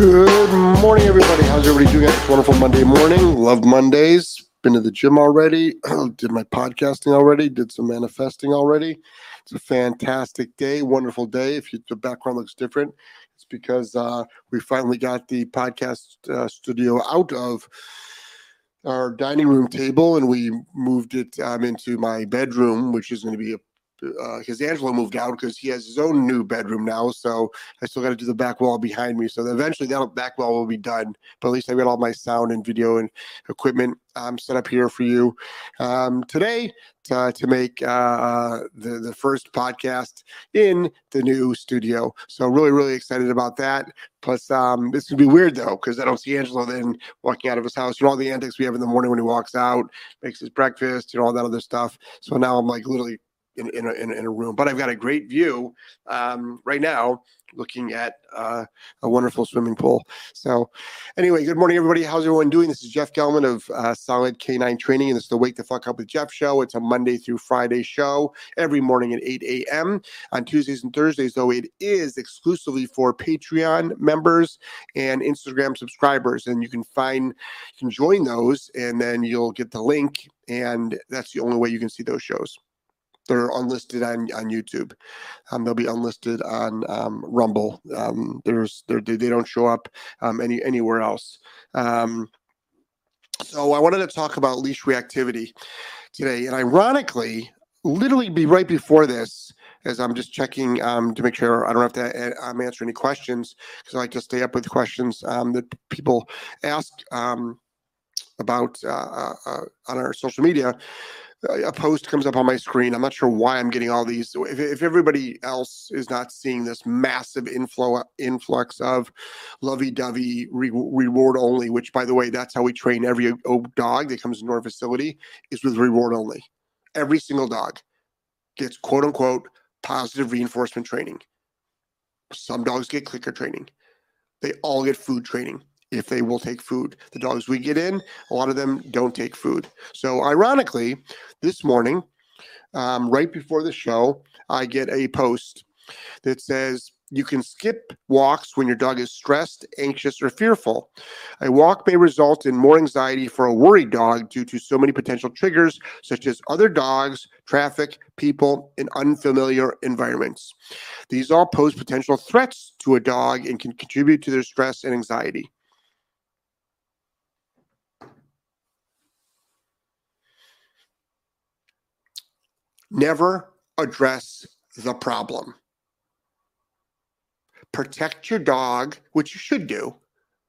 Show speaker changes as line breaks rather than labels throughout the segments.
Good morning, everybody. How's everybody doing this wonderful Monday morning? Love Mondays. Been to the gym already. did my podcasting already. Did some manifesting already. It's a fantastic day, wonderful day. If you, the background looks different, it's because uh, we finally got the podcast uh, studio out of our dining room table and we moved it um, into my bedroom, which is going to be a because uh, Angelo moved out because he has his own new bedroom now. So I still got to do the back wall behind me. So eventually that back wall will be done. But at least I got all my sound and video and equipment um, set up here for you um, today to, to make uh, the the first podcast in the new studio. So really really excited about that. Plus, um, this could be weird though because I don't see Angelo then walking out of his house. You know all the antics we have in the morning when he walks out, makes his breakfast, you know all that other stuff. So now I'm like literally in, in, a, in, a, room. But I've got a great view um, right now looking at uh, a wonderful swimming pool. So, anyway, good morning, everybody. How's everyone doing? This is Jeff Gellman of uh, Solid K9 Training, and this is the Wake the Fuck Up with Jeff show. It's a Monday through Friday show every morning at 8 a.m. On Tuesdays and Thursdays, though, it is exclusively for Patreon members and Instagram subscribers. And you can find, you can join those, and then you'll get the link. And that's the only way you can see those shows. They're unlisted on, on YouTube. Um, they'll be unlisted on um, Rumble. Um, there's they don't show up um, any anywhere else. Um, so I wanted to talk about leash reactivity today, and ironically, literally be right before this, as I'm just checking um, to make sure I don't have to um, answer any questions because I like to stay up with questions that people ask about uh, uh, uh on our social media a post comes up on my screen. I'm not sure why I'm getting all these. If, if everybody else is not seeing this massive inflow influx of lovey-dovey re- reward only, which by the way, that's how we train every dog that comes into our facility is with reward only. Every single dog gets quote unquote positive reinforcement training. Some dogs get clicker training. They all get food training if they will take food. The dogs we get in, a lot of them don't take food. So, ironically, this morning, um, right before the show, I get a post that says, you can skip walks when your dog is stressed, anxious, or fearful. A walk may result in more anxiety for a worried dog due to so many potential triggers, such as other dogs, traffic, people, and unfamiliar environments. These all pose potential threats to a dog and can contribute to their stress and anxiety. Never address the problem. Protect your dog, which you should do.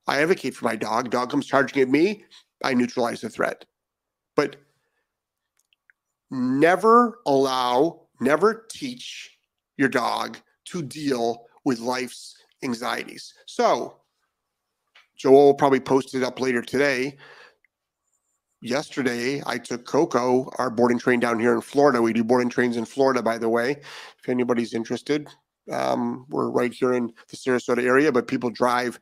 I advocate for my dog. Dog comes charging at me, I neutralize the threat. But never allow, never teach your dog to deal with life's anxieties. So, Joel will probably post it up later today yesterday I took Coco, our boarding train down here in Florida. We do boarding trains in Florida, by the way. If anybody's interested, um, we're right here in the Sarasota area, but people drive.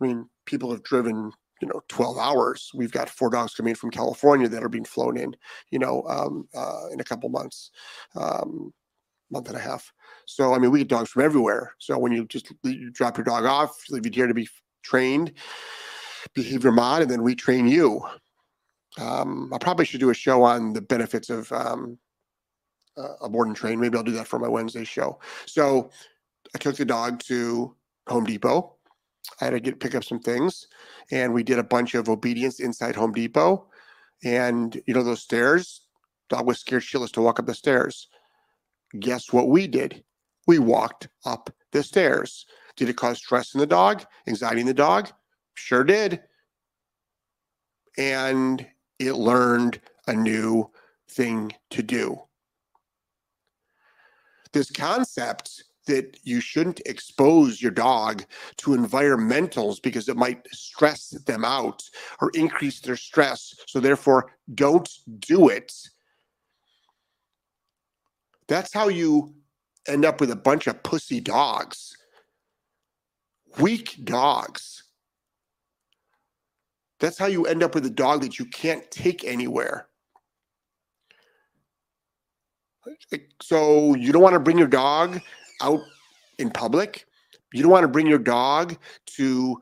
I mean, people have driven, you know, 12 hours. We've got four dogs coming in from California that are being flown in, you know, um, uh, in a couple months, um, month and a half. So, I mean, we get dogs from everywhere. So when you just you drop your dog off, leave it here to be trained, behavior mod, and then we train you um, I probably should do a show on the benefits of um, uh, a board and train. Maybe I'll do that for my Wednesday show. So I took the dog to Home Depot. I had to get pick up some things, and we did a bunch of obedience inside Home Depot. And you know those stairs, dog was scared shitless to walk up the stairs. Guess what we did? We walked up the stairs. Did it cause stress in the dog, anxiety in the dog? Sure did. And it learned a new thing to do. This concept that you shouldn't expose your dog to environmentals because it might stress them out or increase their stress. So, therefore, don't do it. That's how you end up with a bunch of pussy dogs, weak dogs. That's how you end up with a dog that you can't take anywhere. So you don't want to bring your dog out in public You don't want to bring your dog to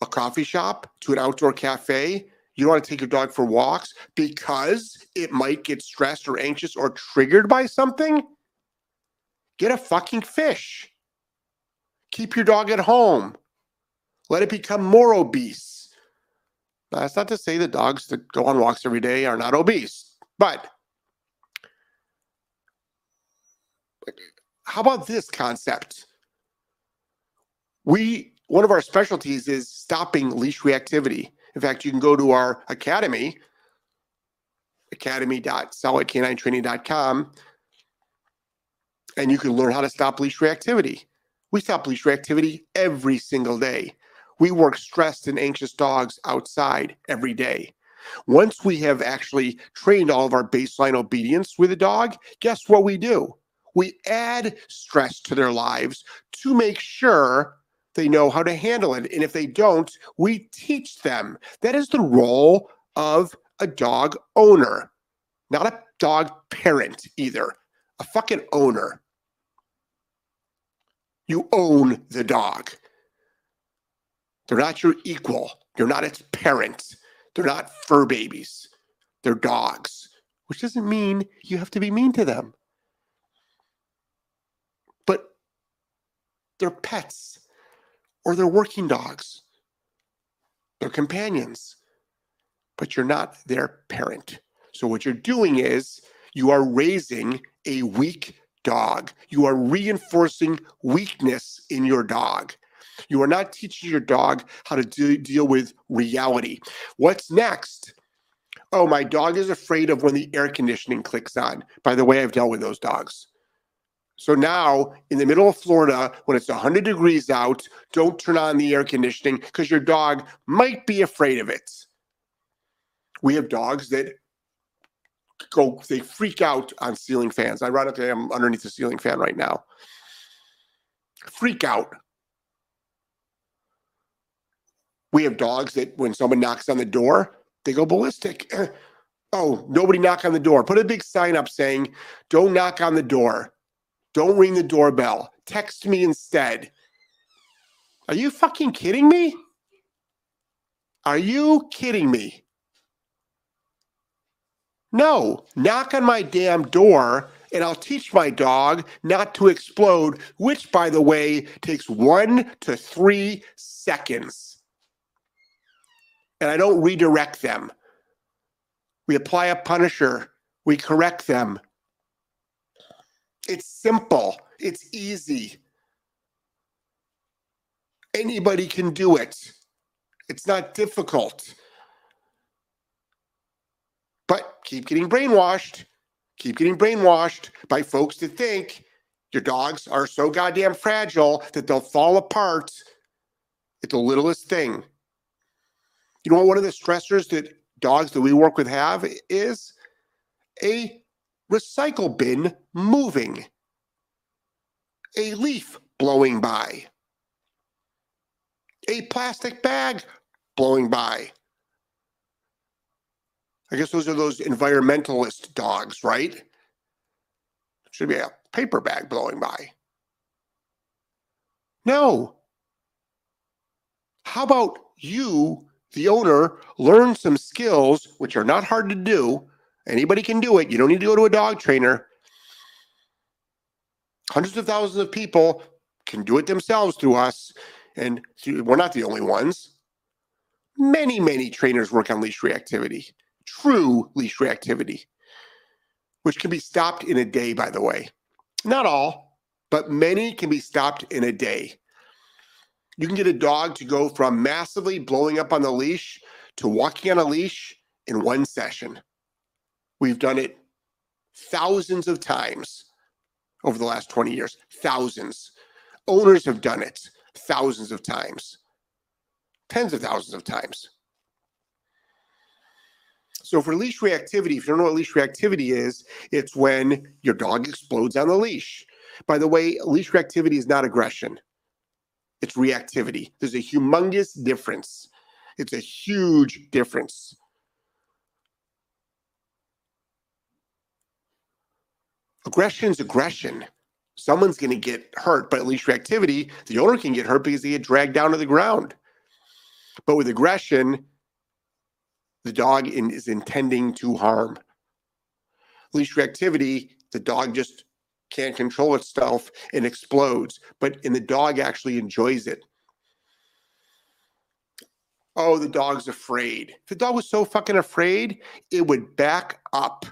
a coffee shop, to an outdoor cafe. You don't want to take your dog for walks because it might get stressed or anxious or triggered by something. Get a fucking fish. Keep your dog at home. Let it become more obese. That's not to say that dogs that go on walks every day are not obese, but how about this concept? We one of our specialties is stopping leash reactivity. In fact, you can go to our academy, academy.solidk9training.com, and you can learn how to stop leash reactivity. We stop leash reactivity every single day. We work stressed and anxious dogs outside every day. Once we have actually trained all of our baseline obedience with a dog, guess what we do? We add stress to their lives to make sure they know how to handle it. And if they don't, we teach them. That is the role of a dog owner, not a dog parent either, a fucking owner. You own the dog. They're not your equal. You're not its parent. They're not fur babies. They're dogs, which doesn't mean you have to be mean to them. But they're pets or they're working dogs. They're companions, but you're not their parent. So what you're doing is you are raising a weak dog. You are reinforcing weakness in your dog. You are not teaching your dog how to de- deal with reality. What's next? Oh, my dog is afraid of when the air conditioning clicks on. By the way, I've dealt with those dogs. So now, in the middle of Florida, when it's 100 degrees out, don't turn on the air conditioning because your dog might be afraid of it. We have dogs that go, they freak out on ceiling fans. Ironically, I'm underneath the ceiling fan right now. Freak out. We have dogs that when someone knocks on the door, they go ballistic. oh, nobody knock on the door. Put a big sign up saying, don't knock on the door. Don't ring the doorbell. Text me instead. Are you fucking kidding me? Are you kidding me? No, knock on my damn door and I'll teach my dog not to explode, which, by the way, takes one to three seconds. And I don't redirect them. We apply a punisher, we correct them, it's simple, it's easy. Anybody can do it. It's not difficult. But keep getting brainwashed. Keep getting brainwashed by folks that think your dogs are so goddamn fragile that they'll fall apart at the littlest thing. You know what one of the stressors that dogs that we work with have is a recycle bin moving, a leaf blowing by, a plastic bag blowing by. I guess those are those environmentalist dogs, right? Should be a paper bag blowing by. No. How about you, the owner, learn some skills, which are not hard to do, Anybody can do it. You don't need to go to a dog trainer. Hundreds of thousands of people can do it themselves through us. And we're not the only ones. Many, many trainers work on leash reactivity, true leash reactivity, which can be stopped in a day, by the way. Not all, but many can be stopped in a day. You can get a dog to go from massively blowing up on the leash to walking on a leash in one session. We've done it thousands of times over the last 20 years. Thousands. Owners have done it thousands of times, tens of thousands of times. So for leash reactivity, if you don't know what leash reactivity is, it's when your dog explodes on the leash. By the way, leash reactivity is not aggression. It's reactivity. There's a humongous difference. It's a huge difference. Aggression is aggression. Someone's going to get hurt, but at least reactivity, the owner can get hurt because they get dragged down to the ground. But with aggression, the dog in, is intending to harm. Leash reactivity, the dog just can't control itself and explodes, but and the dog actually enjoys it. Oh, the dog's afraid. If the dog was so fucking afraid, it would back up.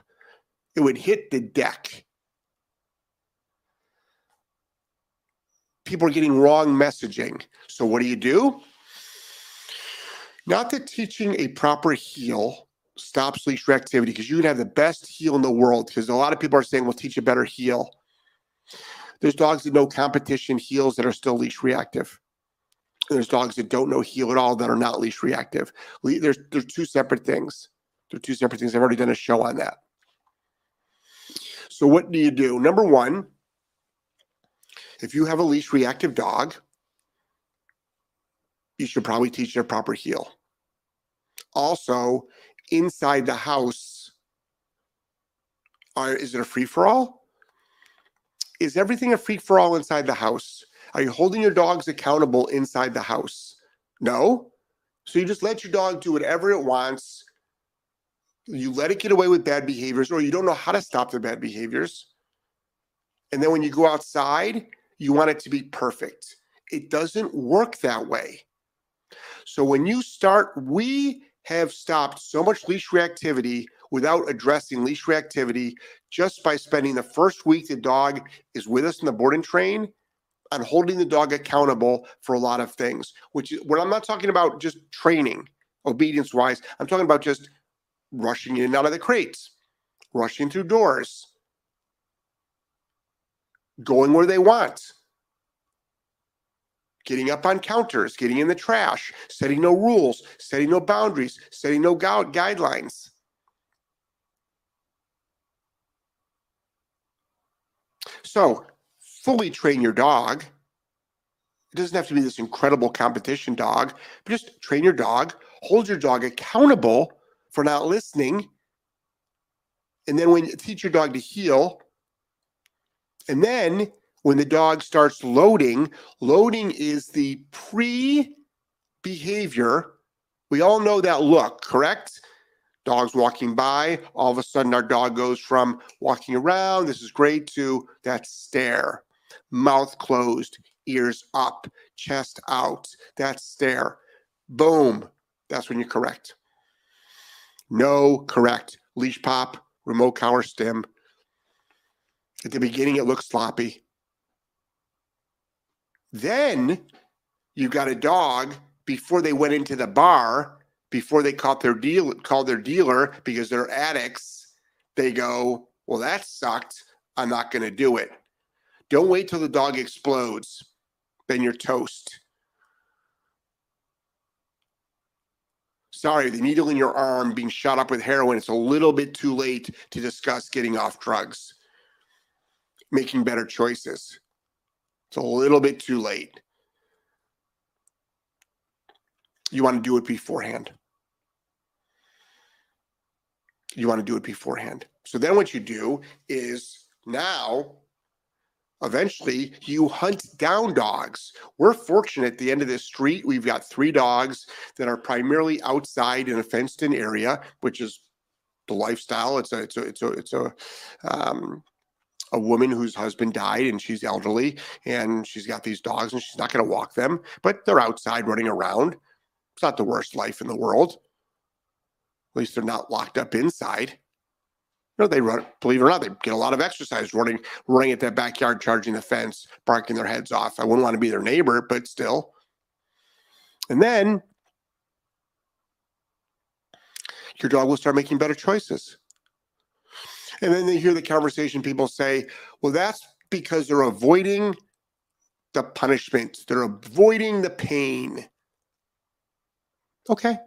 It would hit the deck. People are getting wrong messaging. So what do you do? Not that teaching a proper heel stops leash reactivity because you can have the best heel in the world because a lot of people are saying, well, teach a better heel. There's dogs that know competition heels that are still leash reactive. There's dogs that don't know heel at all that are not leash reactive. There's there's two separate things. They're two separate things. I've already done a show on that. So what do you do? Number one, if you have a leash reactive dog, you should probably teach it a proper heel. Also, inside the house, are, is it a free for all? Is everything a free for all inside the house? Are you holding your dogs accountable inside the house? No. So you just let your dog do whatever it wants. You let it get away with bad behaviors, or you don't know how to stop the bad behaviors. And then when you go outside, you want it to be perfect. It doesn't work that way. So when you start, we have stopped so much leash reactivity without addressing leash reactivity just by spending the first week the dog is with us in the board and train on holding the dog accountable for a lot of things, which is what I'm not talking about just training obedience wise. I'm talking about just rushing in and out of the crates, rushing through doors, going where they want, getting up on counters, getting in the trash, setting no rules, setting no boundaries, setting no gu- guidelines. So, fully train your dog. It doesn't have to be this incredible competition dog, but just train your dog, hold your dog accountable for not listening. And then when you teach your dog to heel, and then when the dog starts loading, loading is the pre behavior. We all know that look, correct? Dogs walking by, all of a sudden our dog goes from walking around, this is great, to that stare, mouth closed, ears up, chest out, that stare. Boom, that's when you correct. No, correct. Leash pop, remote collar stim. At the beginning, it looks sloppy. Then you got a dog before they went into the bar, before they caught their deal, called their dealer because they're addicts. They go, well, that sucked. I'm not going to do it. Don't wait till the dog explodes. Then you're toast. Sorry, the needle in your arm being shot up with heroin. It's a little bit too late to discuss getting off drugs, making better choices. It's a little bit too late. You want to do it beforehand. You want to do it beforehand. So then what you do is now eventually you hunt down dogs. We're fortunate at the end of this street, we've got three dogs that are primarily outside in a fenced in area, which is the lifestyle. It's a, it's a, it's a, it's a, um, a woman whose husband died and she's elderly and she's got these dogs and she's not going to walk them, but they're outside running around. It's not the worst life in the world. At least they're not locked up inside. You know, they run, believe it or not, they get a lot of exercise running, running at that backyard, charging the fence, barking their heads off. I wouldn't want to be their neighbor, but still. And then your dog will start making better choices. And then they hear the conversation, people say, well, that's because they're avoiding the punishment, they're avoiding the pain. Okay.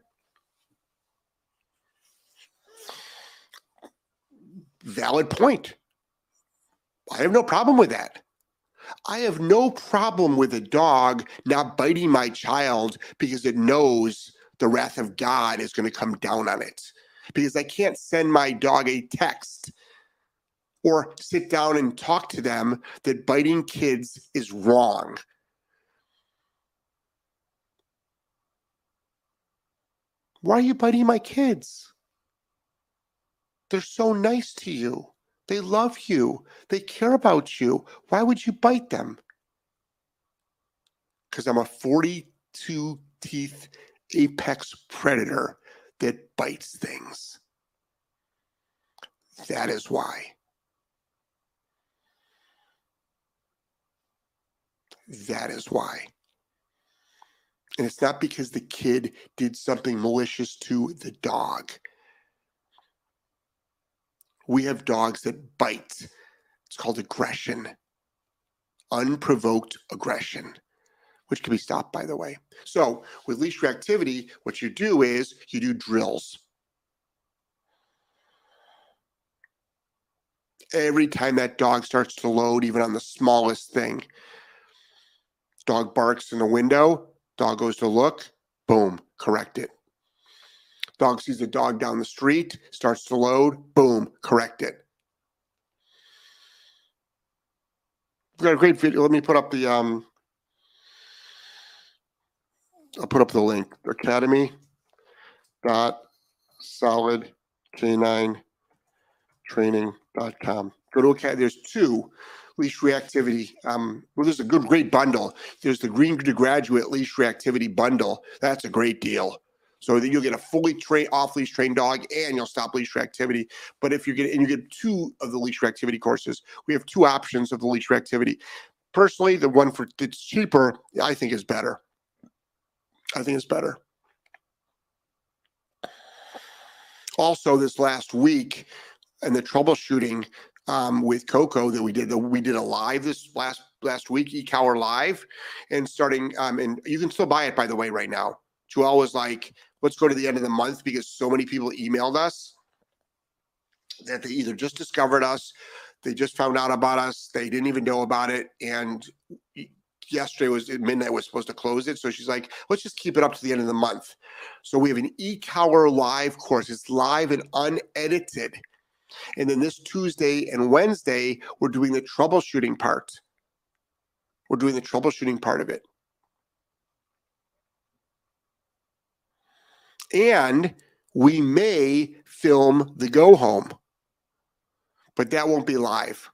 Valid point. I have no problem with that. I have no problem with a dog not biting my child because it knows the wrath of God is going to come down on it. Because I can't send my dog a text or sit down and talk to them that biting kids is wrong. Why are you biting my kids? They're so nice to you. They love you. They care about you. Why would you bite them? Because I'm a 42 teeth apex predator that bites things. That is why. That is why. And it's not because the kid did something malicious to the dog. We have dogs that bite. It's called aggression, unprovoked aggression, which can be stopped, by the way. So, with leash reactivity, what you do is you do drills. Every time that dog starts to load, even on the smallest thing, dog barks in the window, Dog goes to look, boom, correct it. Dog sees a dog down the street, starts to load, boom, correct it. We've got a great video. Let me put up the um I'll put up the link. Academy dot solid canine training.com. Go to Academy. There's two leash reactivity. Um, well, there's a good, great bundle. There's the Green to Graduate leash reactivity bundle. That's a great deal. So that you'll get a fully trained off leash trained dog and you'll stop leash reactivity. But if you get and you get two of the leash reactivity courses, we have two options of the leash reactivity. Personally, the one for that's cheaper, I think is better. I think it's better. Also, this last week and the troubleshooting, um, with Coco that we did. The, we did a live this last last week, e-collar Live, and starting um, and you can still buy it by the way right now. Joel was like, "Let's go to the end of the month because so many people emailed us that they either just discovered us, they just found out about us, they didn't even know about it, and." yesterday was midnight was supposed to close it so she's like let's just keep it up to the end of the month so we have an e-collar live course it's live and unedited and then this Tuesday and Wednesday, we're doing the troubleshooting part. We're doing the troubleshooting part of it. And we may film the go home, but that won't be live.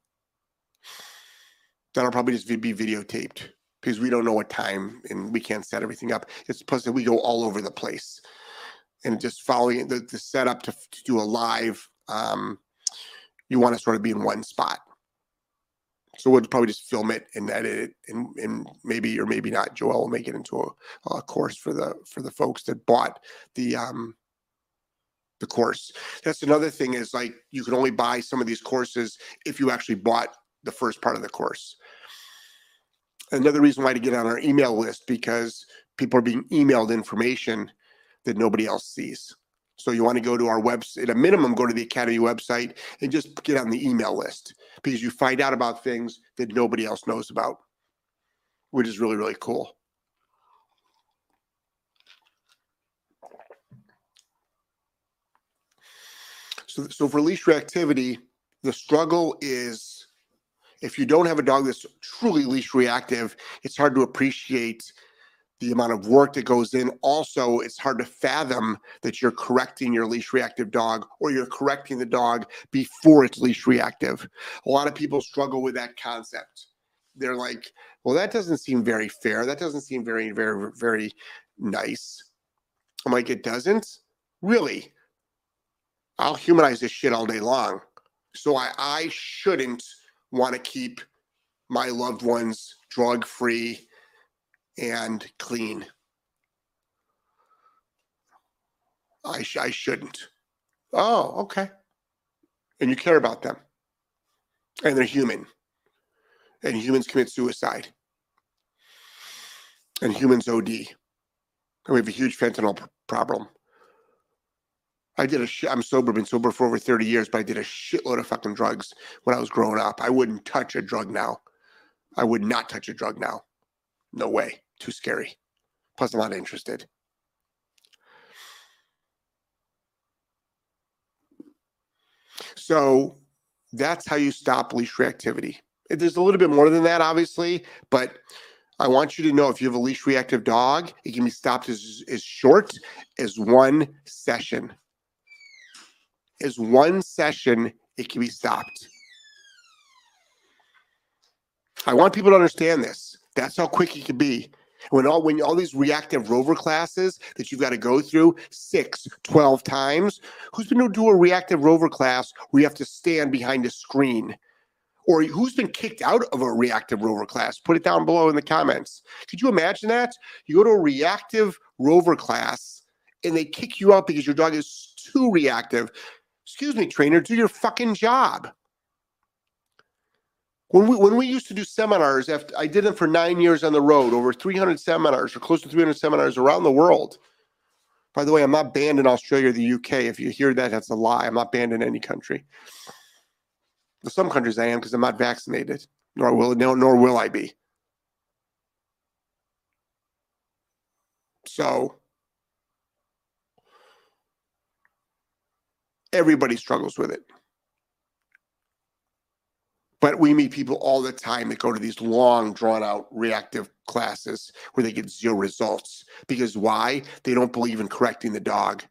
That'll probably just be videotaped because we don't know what time and we can't set everything up. It's plus that we go all over the place and just following the, the setup to, to do a live um, you want to sort of be in one spot. So we'll probably just film it and edit it, and, and maybe or maybe not. Joel will make it into a, a course for the for the folks that bought the um the course. That's another thing is like you can only buy some of these courses if you actually bought the first part of the course. Another reason why to get on our email list because people are being emailed information that nobody else sees. So you want to go to our website, at a minimum, go to the Academy website and just get on the email list because you find out about things that nobody else knows about, which is really, really cool. So, so for leash reactivity, the struggle is if you don't have a dog that's truly leash reactive, it's hard to appreciate the amount of work that goes in. Also, it's hard to fathom that you're correcting your leash reactive dog or you're correcting the dog before it's leash reactive. A lot of people struggle with that concept. They're like, well, that doesn't seem very fair. That doesn't seem very, very, very nice. I'm like, it doesn't? Really? I'll humanize this shit all day long. So I, I shouldn't want to keep my loved ones drug free and clean. I, sh- I shouldn't. Oh, okay. And you care about them. And they're human. And humans commit suicide. And humans OD. And we have a huge fentanyl problem. I did a sh- I'm sober, been sober for over 30 years, but I did a shitload of fucking drugs when I was growing up. I wouldn't touch a drug now. I would not touch a drug now. No way too scary. Plus, I'm not interested. So, That's how you stop leash reactivity. There's a little bit more than that, obviously, but I want you to know if you have a leash reactive dog, it can be stopped as, as short as one session. As one session, it can be stopped. I want people to understand this. That's how quick it can be. When all when all these reactive rover classes that you've got to go through six, 12 times, who's been to do a reactive rover class where you have to stand behind a screen? Or who's been kicked out of a reactive rover class? Put it down below in the comments. Could you imagine that? You go to a reactive rover class and they kick you out because your dog is too reactive. Excuse me, trainer, do your fucking job. When we when we used to do seminars, after I did them for nine years on the road, over 300 seminars or close to 300 seminars around the world. By the way, I'm not banned in Australia or the UK. If you hear that, that's a lie. I'm not banned in any country. In some countries I am because I'm not vaccinated, nor will nor, nor will I be. So everybody struggles with it. But we meet people all the time that go to these long, drawn out reactive classes where they get zero results. Because why? They don't believe in correcting the dog.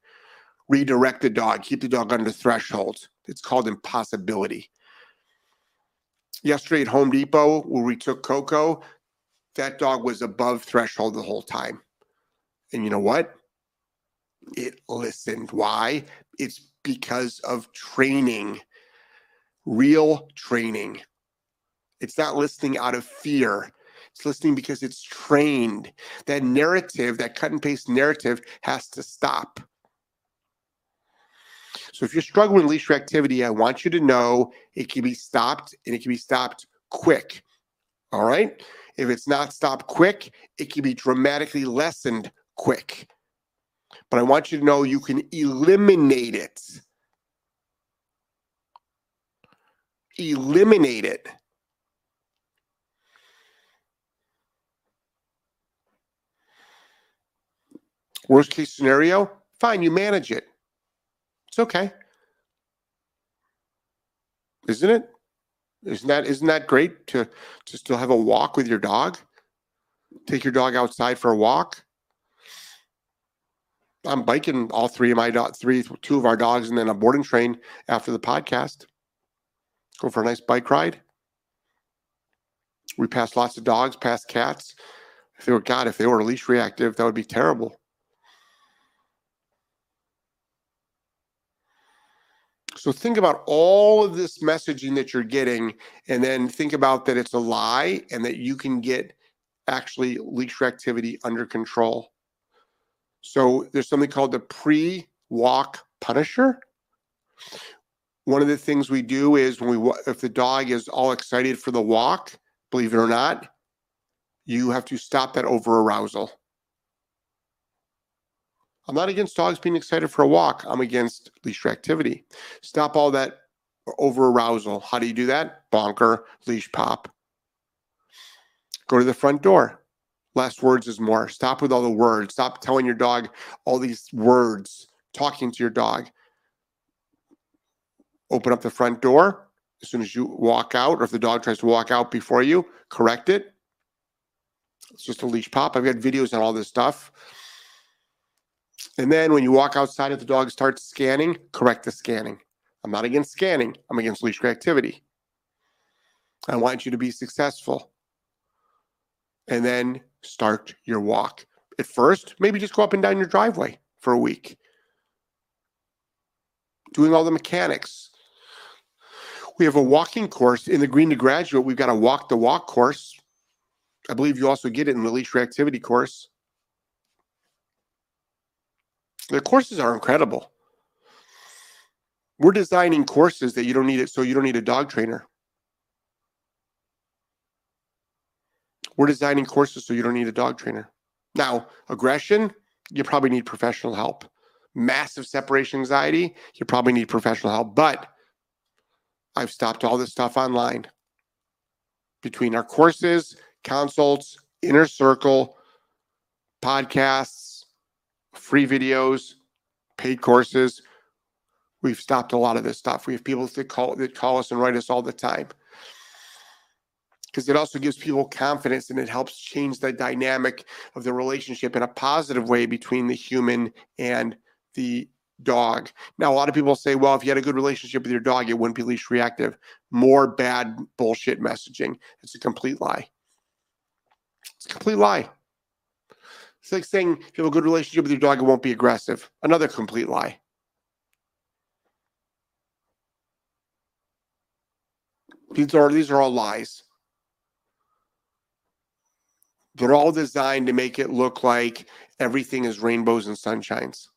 Redirect the dog, keep the dog under threshold. It's called impossibility. Yesterday at Home Depot, where we took Coco, that dog was above threshold the whole time. And you know what? It listened. Why? It's because of training real training. It's not listening out of fear. It's listening because it's trained. That narrative, that cut and paste narrative, has to stop. So if you're struggling with leash reactivity, I want you to know it can be stopped and it can be stopped quick. All right. If it's not stopped quick, it can be dramatically lessened quick. But I want you to know you can eliminate it. Eliminate it. Worst case scenario, fine, you manage it. It's okay. Isn't it? Isn't that isn't that great to to still have a walk with your dog? Take your dog outside for a walk. I'm biking all three of my three, two of our dogs, and then a boarding train after the podcast. Go for a nice bike ride. We passed lots of dogs, passed cats. If they were God, if they were leash reactive, that would be terrible. So think about all of this messaging that you're getting, and then think about that it's a lie and that you can get actually leash reactivity under control. So there's something called the pre-walk punisher, one of the things we do is when we if the dog is all excited for the walk, believe it or not, you have to stop that over arousal. I'm not against dogs being excited for a walk. I'm against leash reactivity. Stop all that over arousal. How do you do that? Bonker, leash pop. Go to the front door. Less words is more. Stop with all the words. Stop telling your dog all these words, talking to your dog open up the front door as soon as you walk out, or if the dog tries to walk out before you, correct it. It's just a leash pop. I've got videos on all this stuff. And then when you walk outside, if the dog starts scanning, correct the scanning. I'm not against scanning, I'm against leash reactivity. I want you to be successful. And then start your walk. At first, maybe just go up and down your driveway for a week. Doing all the mechanics, we have a walking course in the Green to Graduate. We've got a walk the walk course. I believe you also get it in the leash reactivity course. The courses are incredible. We're designing courses that you don't need it, so you don't need a dog trainer. We're designing courses so you don't need a dog trainer. Now, aggression, you probably need professional help. Massive separation anxiety, you probably need professional help. But I've stopped all this stuff online. Between our courses, consults, inner circle, podcasts, free videos, paid courses, We've stopped a lot of this stuff. We have people that call that call us and write us all the time because it also gives people confidence and it helps change the dynamic of the relationship in a positive way between the human and the dog. Now, a lot of people say, well, if you had a good relationship with your dog, it wouldn't be leash reactive. More bad bullshit messaging. It's a complete lie. It's a complete lie. It's like saying if you have a good relationship with your dog, it won't be aggressive. Another complete lie. These are these are all lies. They're all designed to make it look like everything is rainbows and sunshines.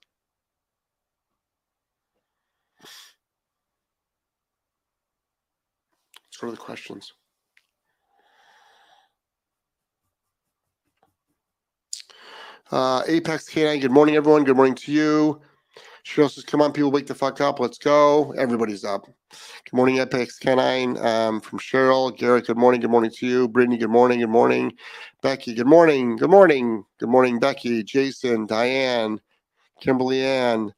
To the questions. Uh, Apex Canine, good morning, everyone. Good morning to you. Cheryl says, come on, people, wake the fuck up. Let's go. Everybody's up. Good morning, Apex Canine um, from Cheryl. Garrett, good morning. Good morning to you. Brittany, good morning. Good morning. Becky, good morning. Good morning. Good morning, Becky. Jason, Diane, Kimberly Ann.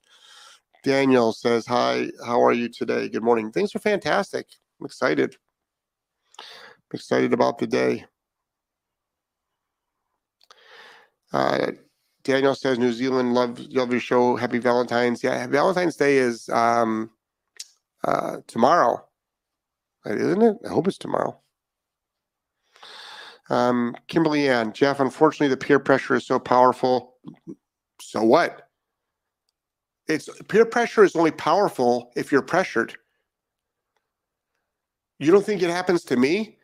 Daniel says, hi, how are you today? Good morning. Things are fantastic. I'm excited. I'm excited about the day. Uh, Daniel says New Zealand love love your show. Happy Valentine's. Yeah, Valentine's Day is um, uh, tomorrow, isn't it? I hope it's tomorrow. Um, Kimberly Ann, Jeff. Unfortunately, the peer pressure is so powerful. So what? It's peer pressure is only powerful if you're pressured. You don't think it happens to me?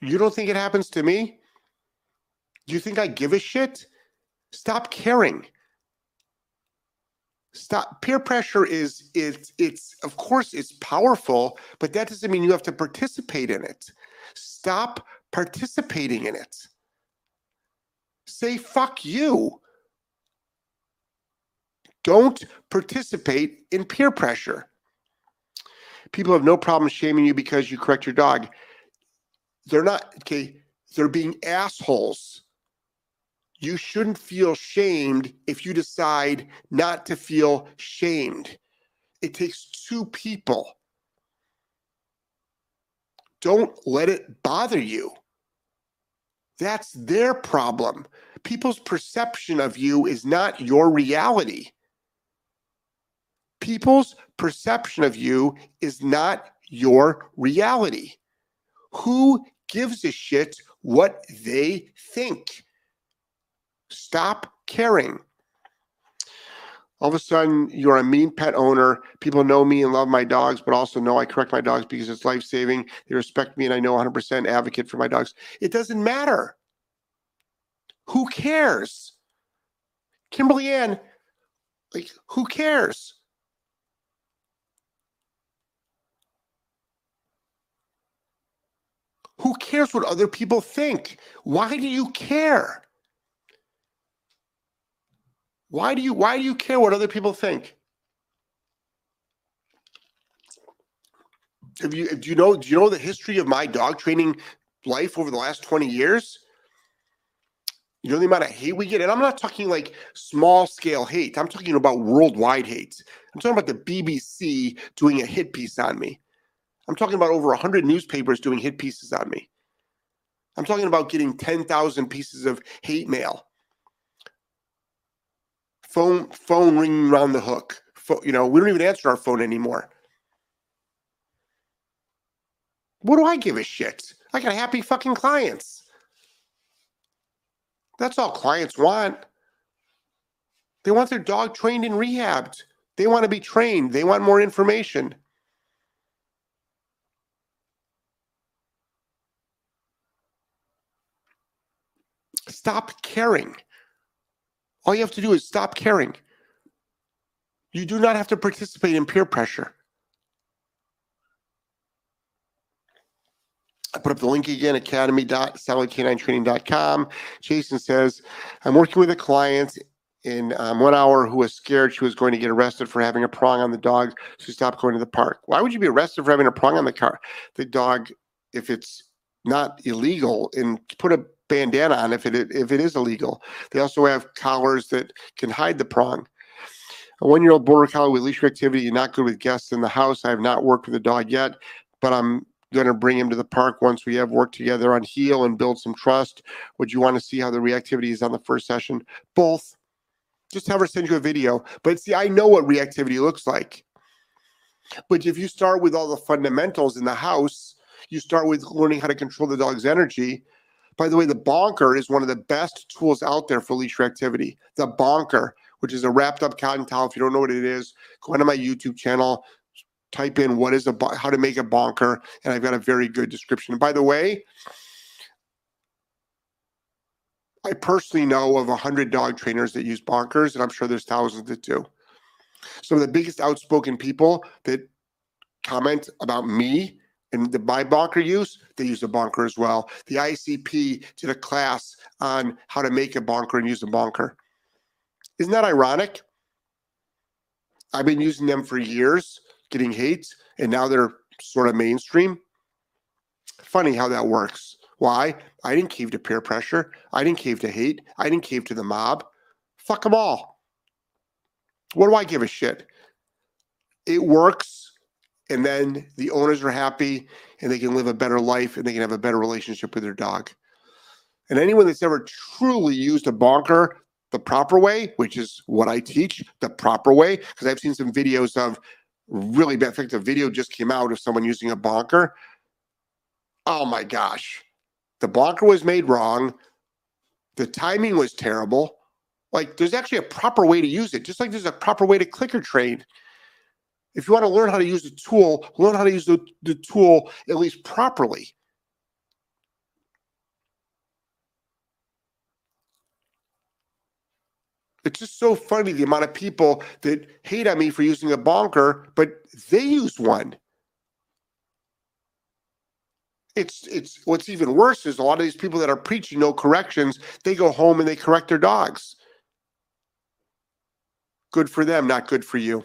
You don't think it happens to me? Do you think I give a shit? Stop caring. Stop. Peer pressure is it's it's of course it's powerful, but that doesn't mean you have to participate in it. Stop participating in it. Say fuck you. Don't participate in peer pressure. People have no problem shaming you because you correct your dog. They're not okay they're being assholes. You shouldn't feel shamed if you decide not to feel shamed. It takes two people. Don't let it bother you. That's their problem. People's perception of you is not your reality people's perception of you is not your reality who gives a shit what they think. Stop caring. All of a sudden, you're a mean pet owner. People know me and love my dogs, but also know I correct my dogs because it's life saving. They respect me, and I know 100% advocate for my dogs. It doesn't matter. Who cares? Kimberly Ann, like, who cares? Who cares what other people think? Why do you care? Why do you why do you care what other people think? Have you do you know do you know the history of my dog training life over the last 20 years? You know the amount of hate we get, and I'm not talking like small scale hate. I'm talking about worldwide hate. I'm talking about the BBC doing a hit piece on me. I'm talking about over 100 newspapers doing hit pieces on me. I'm talking about getting 10,000 pieces of hate mail. Phone phone ringing around the hook. you know, we don't even answer our phone anymore. What do I give a shit? I got happy fucking clients. That's all clients want. They want their dog trained and rehabbed. They want to be trained. They want more information. Stop caring. All you have to do is stop caring. You do not have to participate in peer pressure. I put up the link again, academy.solidk9training.com. Jason says, I'm working with a client in um, one hour who was scared she was going to get arrested for having a prong on the dog. So stopped going to the park. Why would you be arrested for having a prong on the car, the dog, if it's not illegal? And put a bandana on if it if it is illegal. They also have collars that can hide the prong. A one-year-old border collie with leash activity, not good with guests in the house. I have not worked with the dog yet, but I'm going to bring him to the park once we have worked together on heel and build some trust. Would you want to see how the reactivity is on the first session? Both. Just have her send you a video. But see, I know what reactivity looks like. But if you start with all the fundamentals in the house, you start with learning how to control the dog's energy. By the way, the bonker is one of the best tools out there for leash reactivity. The bonker, which is a wrapped up cotton towel. If you don't know what it is, go onto my YouTube channel, type in what is a how to make a bonker, and I've got a very good description. And by the way, I personally know of a hundred dog trainers that use bonkers, and I'm sure there's thousands that do. Some of the biggest outspoken people that comment about me and the my bonker use, they use a bonker as well. The ICP did a class on how to make a bonker and use a bonker. Isn't that ironic? I've been using them for years getting hate, and now they're sort of mainstream. Funny how that works. Why? I didn't cave to peer pressure. I didn't cave to hate. I didn't cave to the mob. Fuck them all. What do I give a shit? It works, and then the owners are happy, and they can live a better life, and they can have a better relationship with their dog. And anyone that's ever truly used a bonker the proper way, which is what I teach, the proper way, because I've seen some videos of really bad. In fact, a video just came out of someone using a bonker. Oh my gosh. The bonker was made wrong. The timing was terrible. Like, there's actually a proper way to use it, just like there's a proper way to clicker train. If you want to learn how to use the tool, learn how to use the, the tool at least properly. It's just so funny the amount of people that hate on me for using a bonker, but they use one. It's it's what's even worse is a lot of these people that are preaching no corrections, they go home and they correct their dogs. Good for them, not good for you.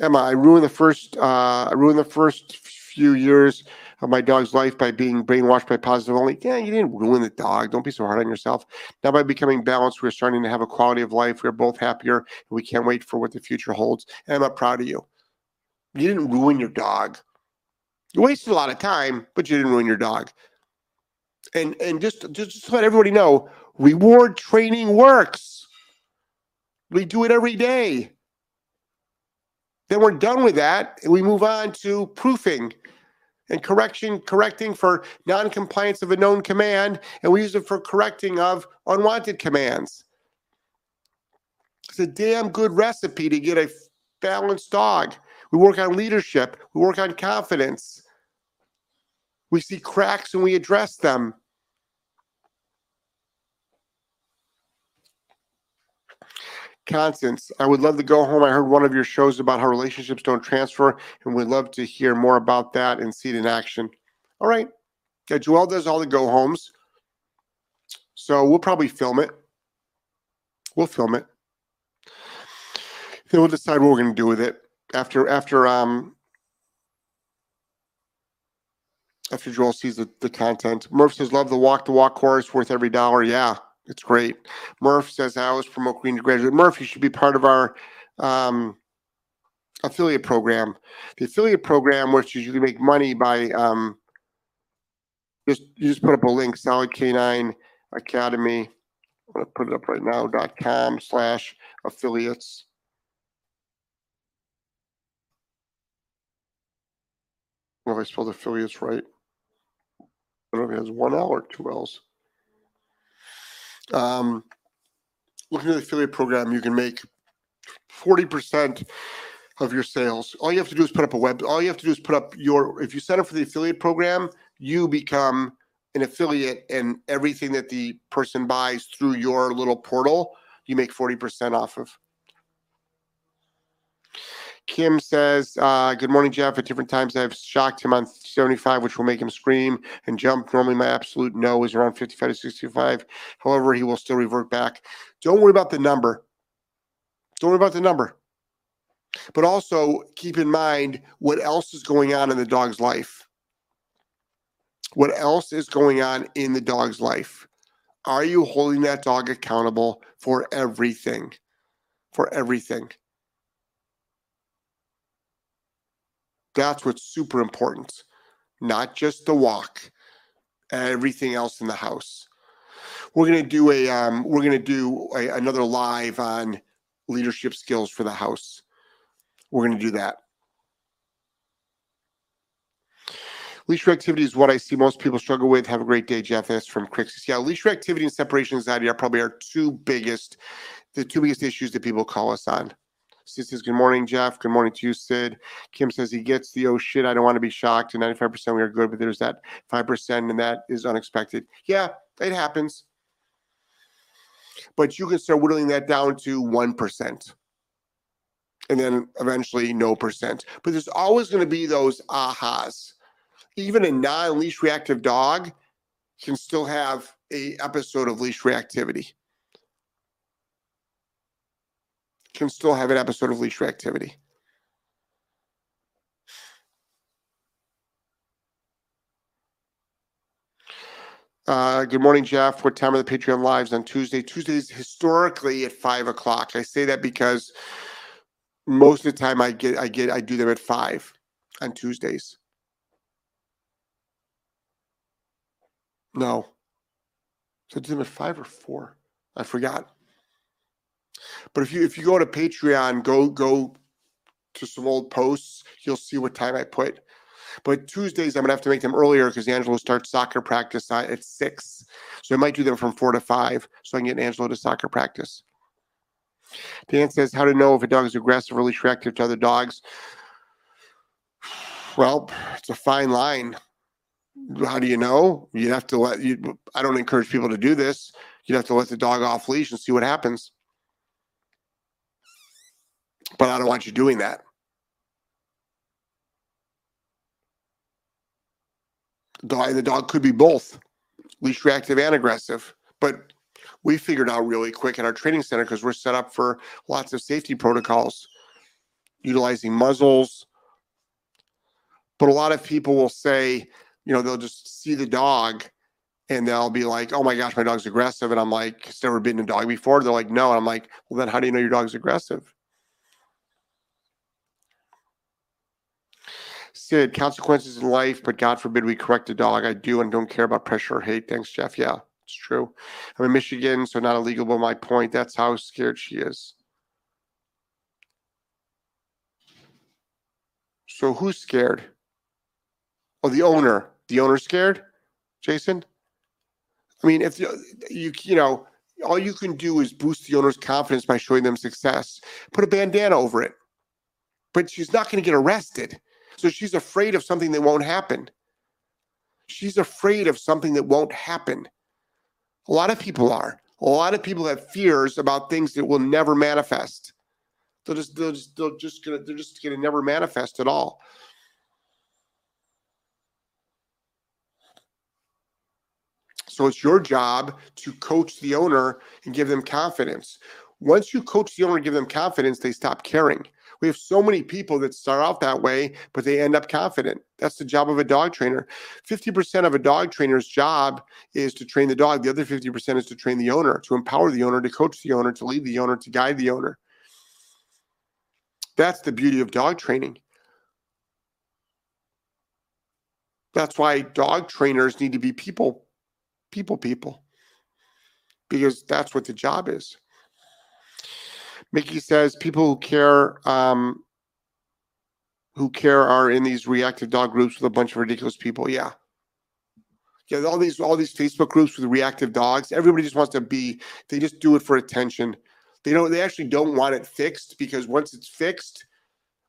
Emma, I ruined the first uh, I ruined the first few years of my dog's life by being brainwashed by positive only. Yeah, you didn't ruin the dog. Don't be so hard on yourself. Now, by becoming balanced, we're starting to have a quality of life. We're both happier, and we can't wait for what the future holds. And I'm proud of you. You didn't ruin your dog. You wasted a lot of time, but you didn't ruin your dog. And and just just to let everybody know, reward training works. We do it every day. Then we're done with that, and we move on to proofing and correction correcting for non-compliance of a known command, and we use it for correcting of unwanted commands. It's a damn good recipe to get a balanced dog. We work on leadership, we work on confidence. We see cracks and we address them. Constance, I would love to go home. I heard one of your shows about how relationships don't transfer, and we'd love to hear more about that and see it in action. All right. Yeah, Joelle does all the go homes. So we'll probably film it. We'll film it. Then we'll decide what we're going to do with it after after um after Joelle sees the, the content. Murph says, "Love the walk the walk course, worth every dollar." Yeah, it's great. Murph says, I always promote Green to Graduate. Murph, you should be part of our um, affiliate program. The affiliate program, which is you make money by um, just you just put up a link, Solid K9 Academy. I'm gonna put it up right now, dot com slash affiliates. Well, if I spelled affiliates right. I don't know if it has one L or two L's. Um, looking at the affiliate program, you can make 40% of your sales. All you have to do is put up a web, all you have to do is put up your, if you sign up for the affiliate program, you become an affiliate and everything that the person buys through your little portal, you make 40% off of. Kim says, uh, Good morning, Jeff. At different times, I've shocked him on 75, which will make him scream and jump. Normally, my absolute no is around 55 to 65. However, he will still revert back. Don't worry about the number. Don't worry about the number. But also keep in mind what else is going on in the dog's life. What else is going on in the dog's life? Are you holding that dog accountable for everything? For everything. That's what's super important. Not just the walk, everything else in the house. We're gonna do a um, we're gonna do a, another live on leadership skills for the house. We're gonna do that. Leash reactivity is what I see most people struggle with. Have a great day, Jeff. That's from Crixus. Yeah, leash reactivity and separation anxiety are probably our two biggest, the two biggest issues that people call us on. Sid says, Good morning, Jeff. Good morning to you, Sid. Kim says he gets the oh shit, I don't want to be shocked. And 95% we are good, but there's that 5%, and that is unexpected. Yeah, it happens. But you can start whittling that down to 1%. And then eventually no percent. But there's always going to be those ahas even a non-leash reactive dog can still have a episode of leash reactivity. Can still have an episode of leash reactivity. Uh, good morning, Jeff. What time are the Patreon lives on Tuesday? Tuesdays historically at five o'clock. I say that because most of the time I get I get I do them at five on Tuesdays. No. So I them at five or four. I forgot. But if you if you go to Patreon, go go to some old posts, you'll see what time I put. But Tuesdays, I'm gonna have to make them earlier because Angelo starts soccer practice uh, at six. So I might do them from four to five so I can get Angelo to soccer practice. Dan says, How to know if a dog is aggressive or leash reactive to other dogs? Well, it's a fine line how do you know? You'd have to let you. I don't encourage people to do this. You'd have to let the dog off leash and see what happens. But I don't want you doing that. The dog, the dog could be both leash reactive and aggressive. But we figured out really quick in our training center because we're set up for lots of safety protocols, utilizing muzzles. But a lot of people will say, you know, they'll just see the dog and they'll be like, "Oh my gosh, my dog's aggressive," and I'm like, "It's never bitten a dog before." They're like, "No," and I'm like, "Well, then how do you know your dog's aggressive?" Sid, consequences in life, but God forbid we correct a dog. I do and don't care about pressure or hate. Thanks, Jeff. Yeah, it's true. I'm in Michigan, so not illegal, but my point, that's how scared she is. So who's scared? Oh, the owner. The owner's scared, Jason. I mean, if you you know, all you can do is boost the owner's confidence by showing them success. Put a bandana over it, but she's not going to get arrested. So she's afraid of something that won't happen. She's afraid of something that won't happen. A lot of people are. A lot of people have fears about things that will never manifest. They'll just, they'll just, they'll just gonna, they're just gonna never manifest at all. So it's your job to coach the owner and give them confidence. Once you coach the owner and give them confidence, they stop caring. We have so many people that start out that way, but they end up confident. That's the job of a dog trainer. 50% of a dog trainer's job is to train the dog. The other 50% is to train the owner, to empower the owner, to coach the owner, to lead the owner, to guide the owner. That's the beauty of dog training. That's why dog trainers need to be people people people because that's what the job is. Mickey says people who care um, who care are in these reactive dog groups with a bunch of ridiculous people. Yeah. Yeah, all these all these Facebook groups with reactive dogs. Everybody just wants to be. They just do it for attention. They don't. They actually don't want it fixed because once it's fixed,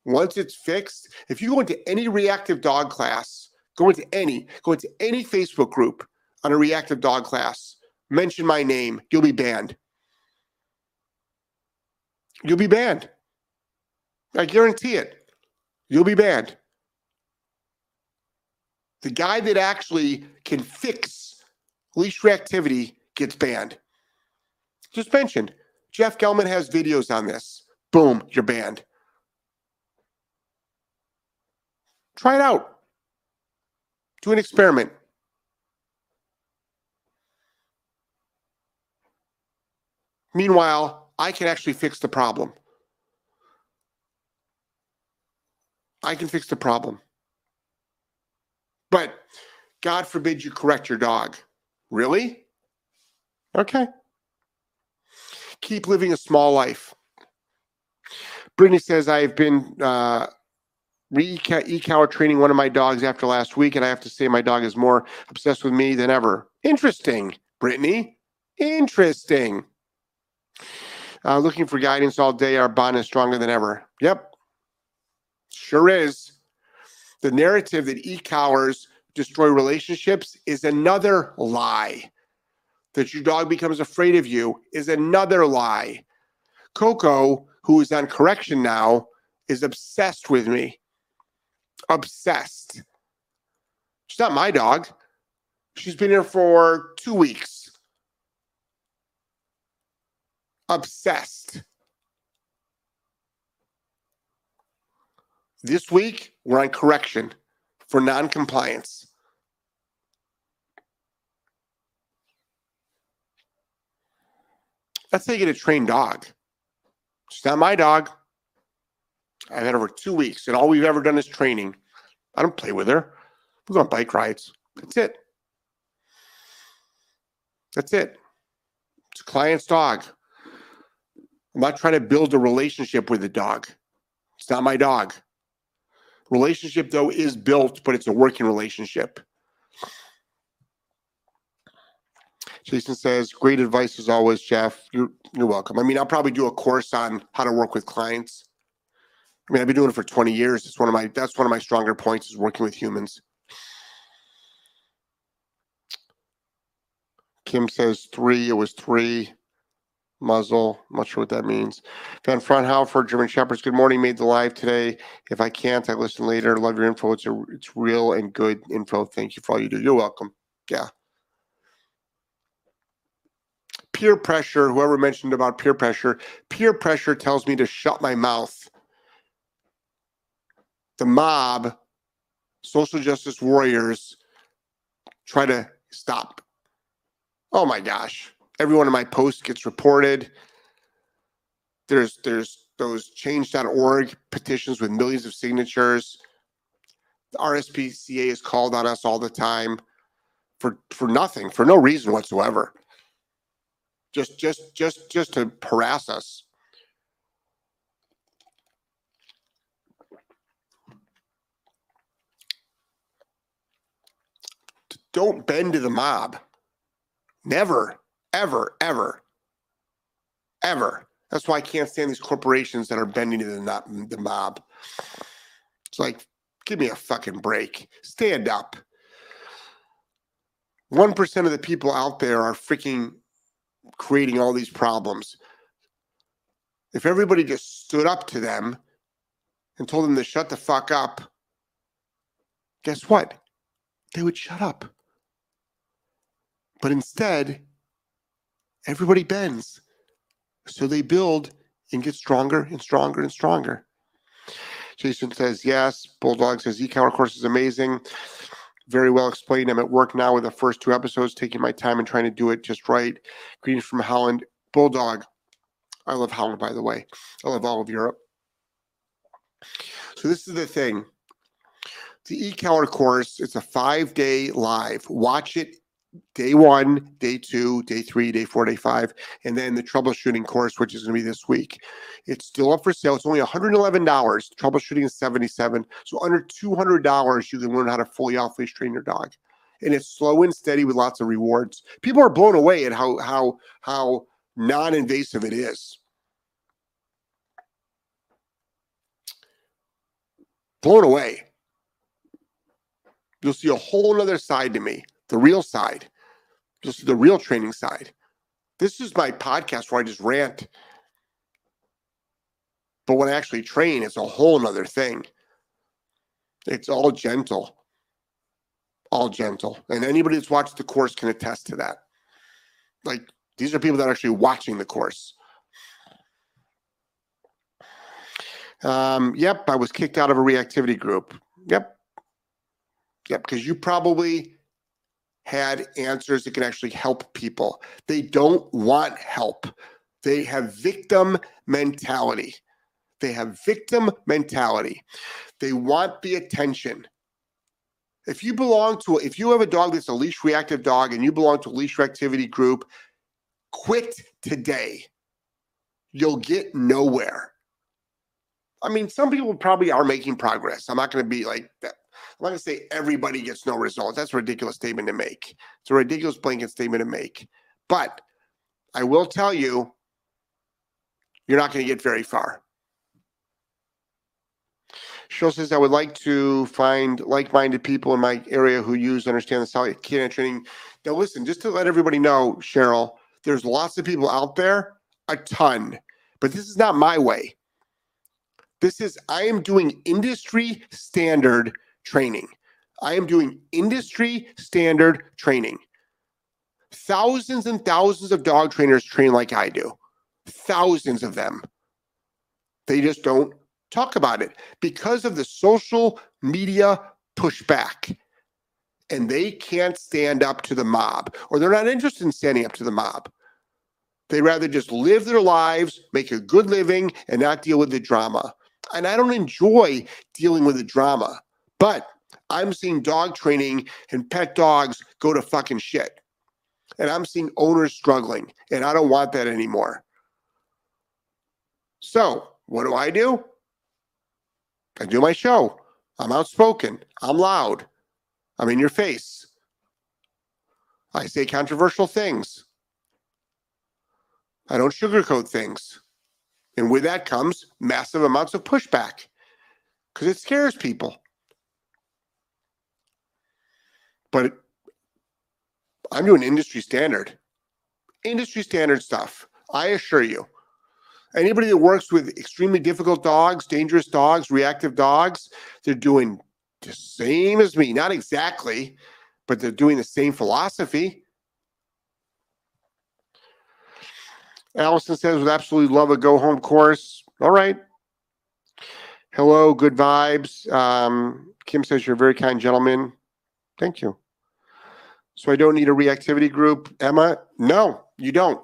once it's fixed, if you go into any reactive dog class, go into any, go into any Facebook group, on a reactive dog class, mention my name, you'll be banned. You'll be banned. I guarantee it. You'll be banned. The guy that actually can fix leash reactivity gets banned. Just mentioned, Jeff Gellman has videos on this. Boom, you're banned. Try it out. Do an experiment. Meanwhile, I can actually fix the problem. I can fix the problem. But God forbid you correct your dog. Really? Okay. Keep living a small life. Brittany says, I've been uh, e-collar training one of my dogs after last week, and I have to say my dog is more obsessed with me than ever. Interesting, Brittany. Interesting. Uh, looking for guidance all day. Our bond is stronger than ever. Yep. Sure is. The narrative that e-collars destroy relationships is another lie. That your dog becomes afraid of you is another lie. Coco, who is on correction now, is obsessed with me. Obsessed. She's not my dog. She's been here for two weeks. Obsessed. This week, we're on correction for non-compliance. That's how you get a trained dog. It's not my dog. I've had over two weeks, and all we've ever done is training. I don't play with her. We go on bike rides. That's it. That's it. It's a client's dog. I'm not trying to build a relationship with a dog. It's not my dog. Relationship, though, is built, but it's a working relationship. Jason says, great advice as always, Jeff. You're, you're welcome. I mean, I'll probably do a course on how to work with clients. I mean, I've been doing it for 20 years. It's one of my that's one of my stronger points is working with humans. Kim says three. It was three muzzle. I'm not sure what that means. Van Fronthofer, German Shepherds. Good morning. Made the live today. If I can't, I listen later. Love your info. It's a, it's real and good info. Thank you for all you do. You're welcome. Yeah. Peer pressure. Whoever mentioned about peer pressure. Peer pressure tells me to shut my mouth. The mob, social justice warriors, try to stop. Oh my gosh every one of my posts gets reported. There's there's those change.org petitions with millions of signatures. The RSPCA is called on us all the time for for nothing, for no reason whatsoever. Just just just just to harass us. Don't bend to the mob. Never ever, ever, ever. That's why I can't stand these corporations that are bending to the, the mob. It's like, give me a fucking break. Stand up. 1% of the people out there are freaking creating all these problems. If everybody just stood up to them and told them to shut the fuck up, guess what? They would shut up. But instead, everybody bends. So they build and get stronger and stronger and stronger. Jason says, yes. Bulldog says, e-collar course is amazing. Very well explained. I'm at work now with the first two episodes, taking my time and trying to do it just right. Greetings from Holland. Bulldog. I love Holland, by the way. I love all of Europe. So this is the thing. The e-collar course, it's a five-day live. Watch it day one, day two, day three, day four, day five, and then the troubleshooting course, which is going to be this week. It's still up for sale. It's only $111. Troubleshooting is 77 So under $200, you can learn how to fully off leash train your dog. And it's slow and steady with lots of rewards. People are blown away at how how how non-invasive it is. Blown away. You'll see a whole other side to me the real side, just the real training side. This is my podcast where I just rant. But when I actually train, it's a whole nother thing. It's all gentle. All gentle. And anybody that's watched the course can attest to that. Like these are people that are actually watching the course. Um, yep, I was kicked out of a reactivity group. Yep. Yep, because you probably had answers that can actually help people. They don't want help. They have victim mentality. They have victim mentality. They want the attention. If you belong to, if you have a dog that's a leash reactive dog and you belong to a leash reactivity group, quit today. You'll get nowhere. I mean, some people probably are making progress. I'm not going to be like that. I'm not going to say everybody gets no results. That's a ridiculous statement to make. It's a ridiculous blanket statement to make. But I will tell you, you're not going to get very far. Cheryl says, I would like to find like minded people in my area who use, understand the solid canine training. Now, listen, just to let everybody know, Cheryl, there's lots of people out there, a ton, but this is not my way. This is, I am doing industry standard training. I am doing industry standard training. Thousands and thousands of dog trainers train like I do, thousands of them. They just don't talk about it because of the social media pushback. And they can't stand up to the mob, or they're not interested in standing up to the mob. They'd rather just live their lives, make a good living, and not deal with the drama. And I don't enjoy dealing with the drama, but I'm seeing dog training and pet dogs go to fucking shit. And I'm seeing owners struggling, and I don't want that anymore. So, what do I do? I do my show. I'm outspoken. I'm loud. I'm in your face. I say controversial things. I don't sugarcoat things. And with that comes massive amounts of pushback because it scares people. But I'm doing industry standard, industry standard stuff. I assure you. Anybody that works with extremely difficult dogs, dangerous dogs, reactive dogs, they're doing the same as me. Not exactly, but they're doing the same philosophy. Allison says, would absolutely love a go home course. All right. Hello, good vibes. Um, Kim says, you're a very kind gentleman. Thank you. So I don't need a reactivity group. Emma, no, you don't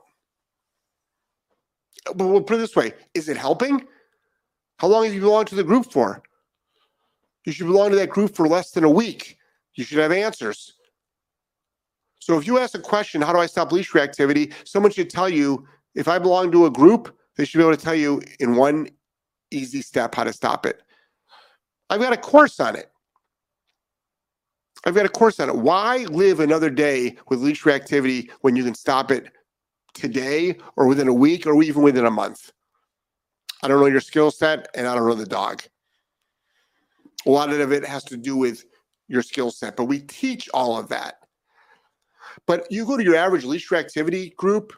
but we'll put it this way is it helping? How long have you belonged to the group for? You should belong to that group for less than a week. You should have answers. So if you ask a question, how do I stop leash reactivity? Someone should tell you, if I belong to a group, they should be able to tell you in one easy step how to stop it. I've got a course on it. I've got a course on it. Why live another day with leash reactivity when you can stop it today or within a week or even within a month. I don't know your skill set and I don't know the dog. A lot of it has to do with your skill set, but we teach all of that. But you go to your average leash reactivity group,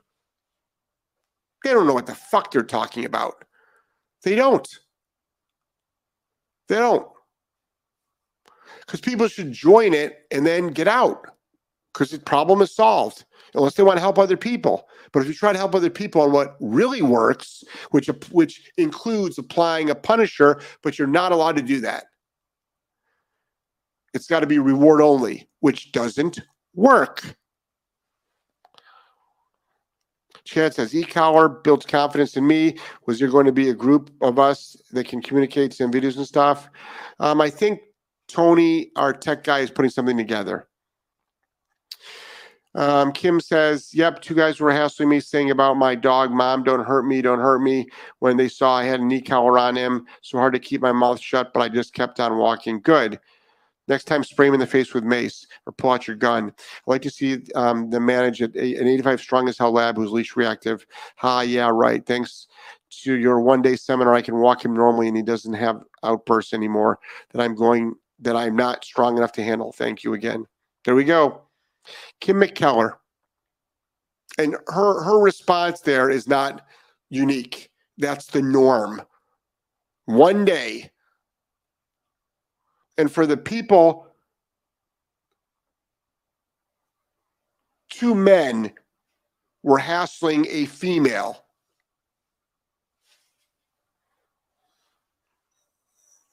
they don't know what the fuck they're talking about. They don't. They don't. Because people should join it and then get out because the problem is solved unless they want to help other people. But if you try to help other people on what really works, which which includes applying a punisher, but you're not allowed to do that. It's got to be reward only, which doesn't work. Chad says, e-collar builds confidence in me. Was there going to be a group of us that can communicate, send videos and stuff? Um, I think Tony, our tech guy, is putting something together. Um, Kim says, Yep, two guys were hassling me saying about my dog, Mom, don't hurt me, don't hurt me, when they saw I had an e-collar on him. So hard to keep my mouth shut, but I just kept on walking. Good. Next time, spray him in the face with mace or pull out your gun. I like to see um, them manage it. An 85 strong as hell lab who's leash reactive. Ha, yeah, right. Thanks to your one day seminar, I can walk him normally and he doesn't have outbursts anymore that I'm going, that I'm not strong enough to handle. Thank you again. There we go. Kim McKellar. And her her response there is not unique. That's the norm. One day. And for the people, two men were hassling a female.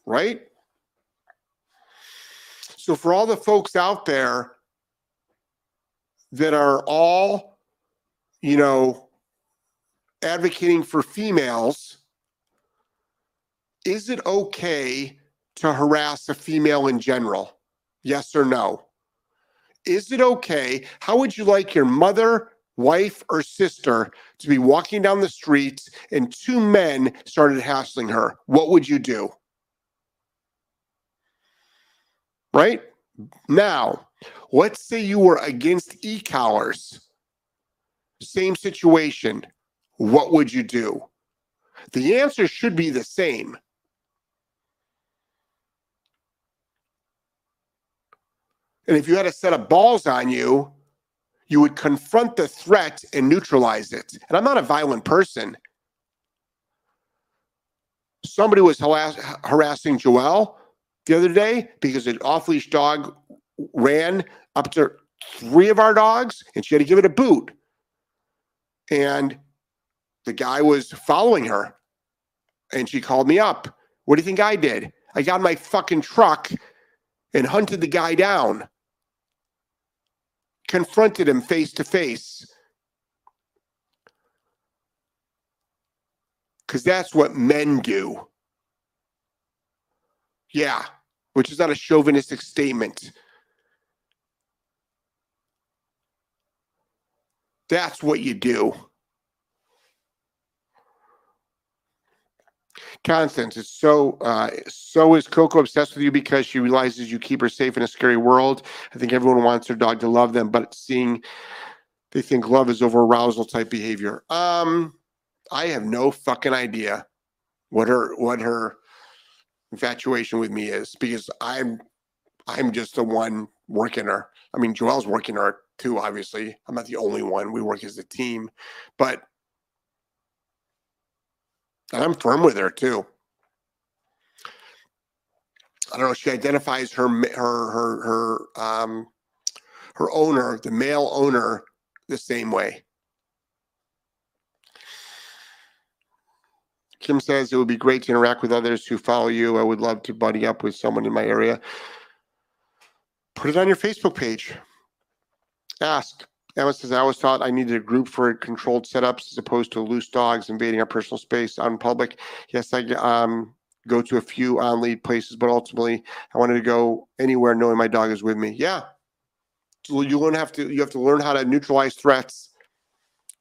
Right? So, for all the folks out there that are all, you know, advocating for females, is it okay to harass a female in general? Yes or no? Is it okay? How would you like your mother, wife, or sister to be walking down the streets and two men started hassling her? What would you do? Right? Now, let's say you were against e collars. Same situation. What would you do? The answer should be the same. And if you had a set of balls on you, you would confront the threat and neutralize it. And I'm not a violent person. Somebody was harassing Joelle the other day because an off leash dog ran up to three of our dogs and she had to give it a boot. And the guy was following her and she called me up. What do you think I did? I got my fucking truck and hunted the guy down, confronted him face to face. Because that's what men do. Yeah, which is not a chauvinistic statement. That's what you do. Constance is so uh, so is Coco obsessed with you because she realizes you keep her safe in a scary world. I think everyone wants their dog to love them, but seeing they think love is over arousal type behavior. Um, I have no fucking idea what her what her infatuation with me is because I'm I'm just the one working her. I mean, Joelle's working her too. Obviously, I'm not the only one. We work as a team, but and I'm firm with her too. I don't know. She identifies her her her her um her owner, the male owner, the same way. Kim says it would be great to interact with others who follow you. I would love to buddy up with someone in my area. Put it on your Facebook page. Ask. Emma says, I always thought I needed a group for controlled setups as opposed to loose dogs invading our personal space in public. Yes, I um, go to a few on lead places, but ultimately I wanted to go anywhere knowing my dog is with me. Yeah. So you learn have to you have to learn how to neutralize threats,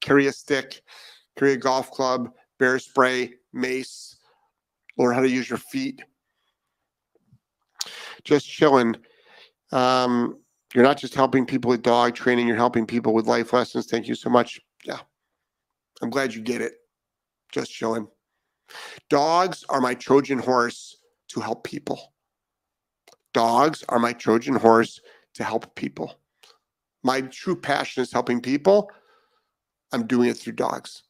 carry a stick, carry a golf club, bear spray, mace, learn how to use your feet. Just chilling. Um, you're not just helping people with dog training, you're helping people with life lessons. Thank you so much. Yeah. I'm glad you get it. Just chilling. Dogs are my Trojan horse to help people. Dogs are my Trojan horse to help people. My true passion is helping people. I'm doing it through dogs.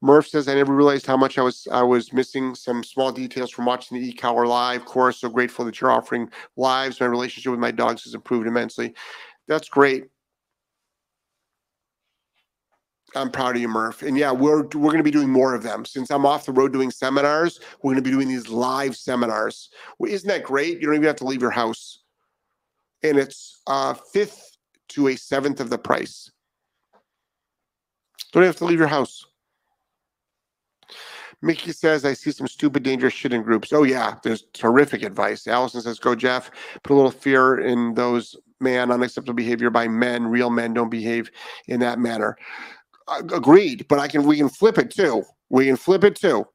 Murph says, I never realized how much I was I was missing some small details from watching the e-collar live course. So grateful that you're offering lives. My relationship with my dogs has improved immensely. That's great. I'm proud of you, Murph. And yeah, we're we're going to be doing more of them. Since I'm off the road doing seminars, we're going to be doing these live seminars. Well, isn't that great? You don't even have to leave your house, and it's a fifth to a seventh of the price. Don't have to leave your house. Mickey says, I see some stupid, dangerous shit in groups. Oh, yeah, there's terrific advice. Allison says, Go, Jeff. Put a little fear in those man, unacceptable behavior by men. Real men don't behave in that manner. Agreed, but I can we can flip it too. We can flip it too.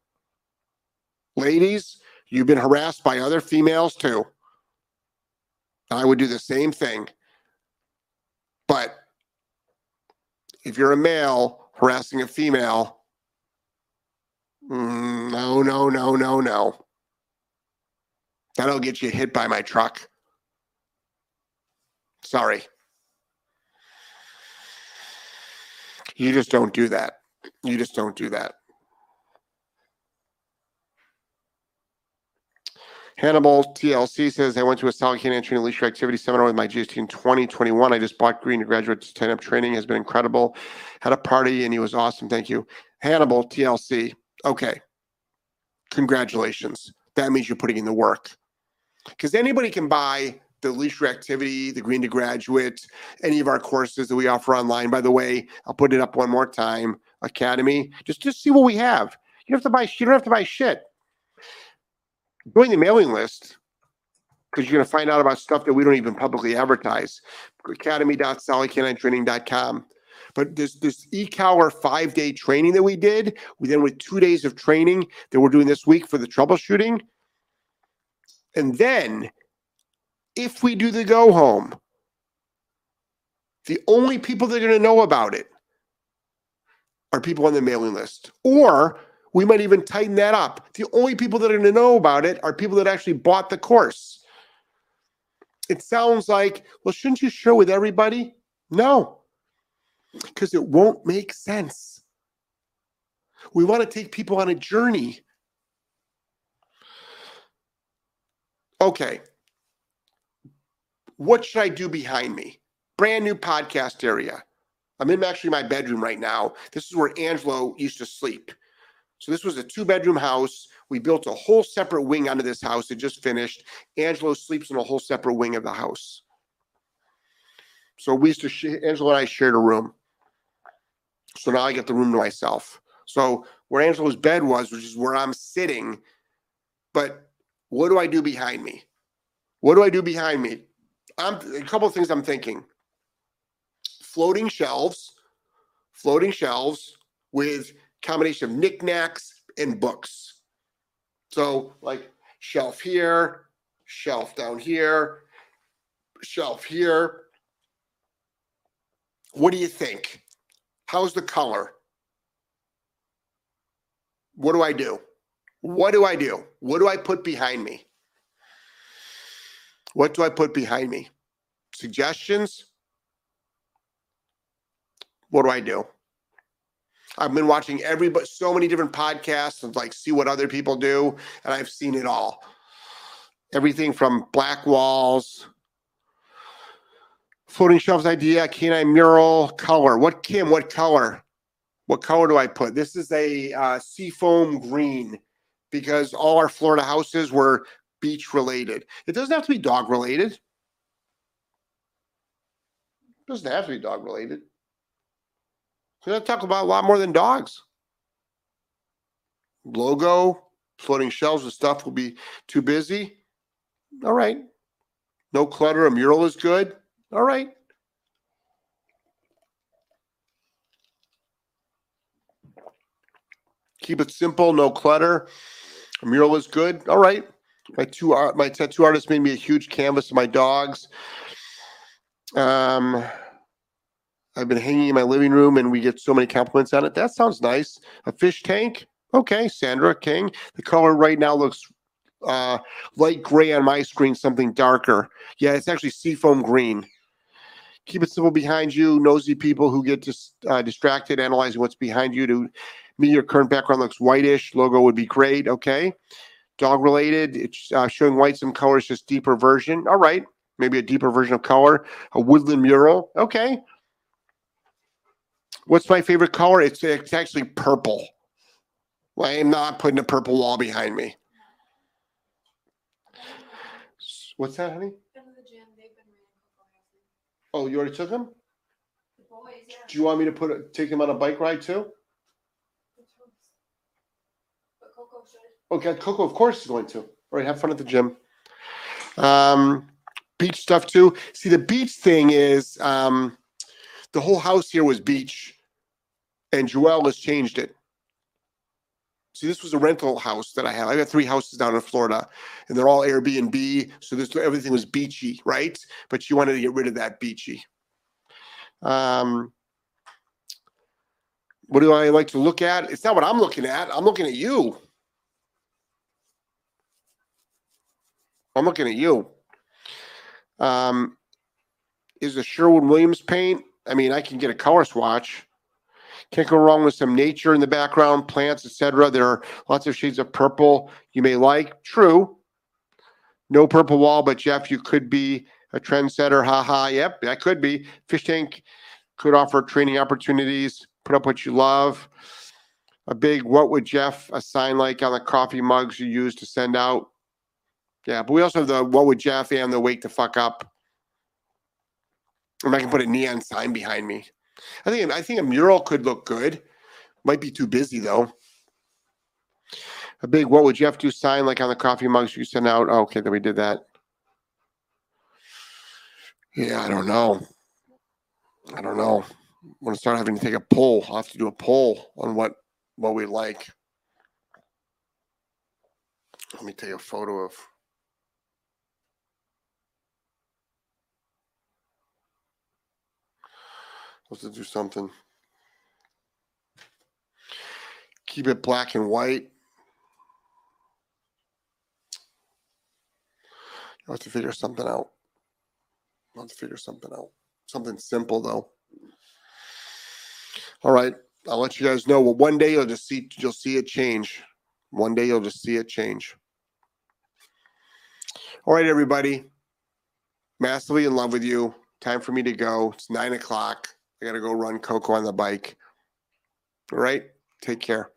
Ladies, you've been harassed by other females too. I would do the same thing. But if you're a male harassing a female, Mm, no, no, no, no, no. That'll get you hit by my truck. Sorry. You just don't do that. You just don't do that. Hannibal TLC says, I went to a solid canine training leash activity seminar with my GSD in 2021. I just bought Green to graduate to 10 up training has been incredible. Had a party and he was awesome. Thank you. Hannibal TLC. Okay. Congratulations. That means you're putting in the work. Because anybody can buy the leash activity, the green to graduate, any of our courses that we offer online. By the way, I'll put it up one more time. Academy. Just just see what we have. You don't have to buy. You don't have to buy shit. Join the mailing list because you're going to find out about stuff that we don't even publicly advertise. Academy.solidk9training.com. But this this e-collar five day training that we did, we then with two days of training that we're doing this week for the troubleshooting. And then if we do the go home, the only people that are going to know about it are people on the mailing list. Or we might even tighten that up. The only people that are going to know about it are people that actually bought the course. It sounds like, well, shouldn't you share with everybody? No, because it won't make sense. We want to take people on a journey. Okay. What should I do behind me? Brand new podcast area. I'm in actually my bedroom right now. This is where Angelo used to sleep. So this was a two bedroom house. We built a whole separate wing onto this house. It just finished. Angelo sleeps in a whole separate wing of the house. So we used to, sh- Angelo and I shared a room. So now I get the room to myself. So where Angelo's bed was, which is where I'm sitting, but what do I do behind me? What do I do behind me? I'm a couple of things I'm thinking. Floating shelves, floating shelves with combination of knickknacks and books. So, like shelf here, shelf down here, shelf here. What do you think? How's the color? What do I do? What do I do? What do I put behind me? What do I put behind me? Suggestions? What do I do? I've been watching every but so many different podcasts and like see what other people do, and I've seen it all. Everything from black walls, floating shelves idea, canine mural, color. What Kim? What color? What color do I put? This is a uh, seafoam green because all our Florida houses were beach related. It doesn't have to be dog related. It doesn't have to be dog related. We're going to talk about a lot more than dogs. Logo, floating shelves and stuff will be too busy. All right. No clutter. A mural is good. All right. Keep it simple, no clutter. A mural is good. All right. My two art, my tattoo artist made me a huge canvas of my dogs. Um, I've been hanging in my living room and we get so many compliments on it. That sounds nice. A fish tank. Okay, Sandra King. The color right now looks uh, light gray on my screen, something darker. Yeah, it's actually seafoam green. Keep it simple behind you. Nosy people who get just uh, distracted analyzing what's behind you. To me, your current background looks whitish. Logo would be great. Okay. Dog related. It's uh, showing white some colors, just deeper version. All right. Maybe a deeper version of color. A woodland mural. Okay. What's my favorite color? It's, it's actually purple. I am not putting a purple wall behind me. What's that, honey? Oh, you already took him?
The boys, yeah.
Do you want me to put a, take him on a bike ride too?
But Coco should.
Okay, Coco, of course, is going to. All right, have fun at the gym. Um, beach stuff too. See, the beach thing is um, the whole house here was beach, and Joelle has changed it. See, this was a rental house that I had. I got three houses down in Florida, and they're all Airbnb. So this everything was beachy, right? But she wanted to get rid of that beachy. Um, what do I like to look at? It's not what I'm looking at. I'm looking at you. I'm looking at you. Um, is the Sherwin Williams paint? I mean, I can get a color swatch. Can't go wrong with some nature in the background, plants, etc. There are lots of shades of purple you may like. True. No purple wall, but Jeff, you could be a trendsetter. Ha ha. Yep, that could be. Fish tank could offer training opportunities. Put up what you love. A big what would Jeff a sign like on the coffee mugs you use to send out? Yeah, but we also have the what would Jeff and the wake the fuck up. And I can put a neon sign behind me. I think I think a mural could look good, Might be too busy though. A big what would you have to sign like on the coffee mugs you send out? okay, then we did that. Yeah, I don't know. I don't know. I'm gonna start having to take a poll. I'll have to do a poll on what what we like. Let me take a photo of Let's do something. Keep it black and white. I'll have to figure something out. I'll have to figure something out. Something simple though. All right. I'll let you guys know. Well, one day you'll just see you'll see it change. One day you'll just see it change. All right, everybody. Massively in love with you. Time for me to go. It's nine o'clock. I gotta go run Coco on the bike. All right. Take care.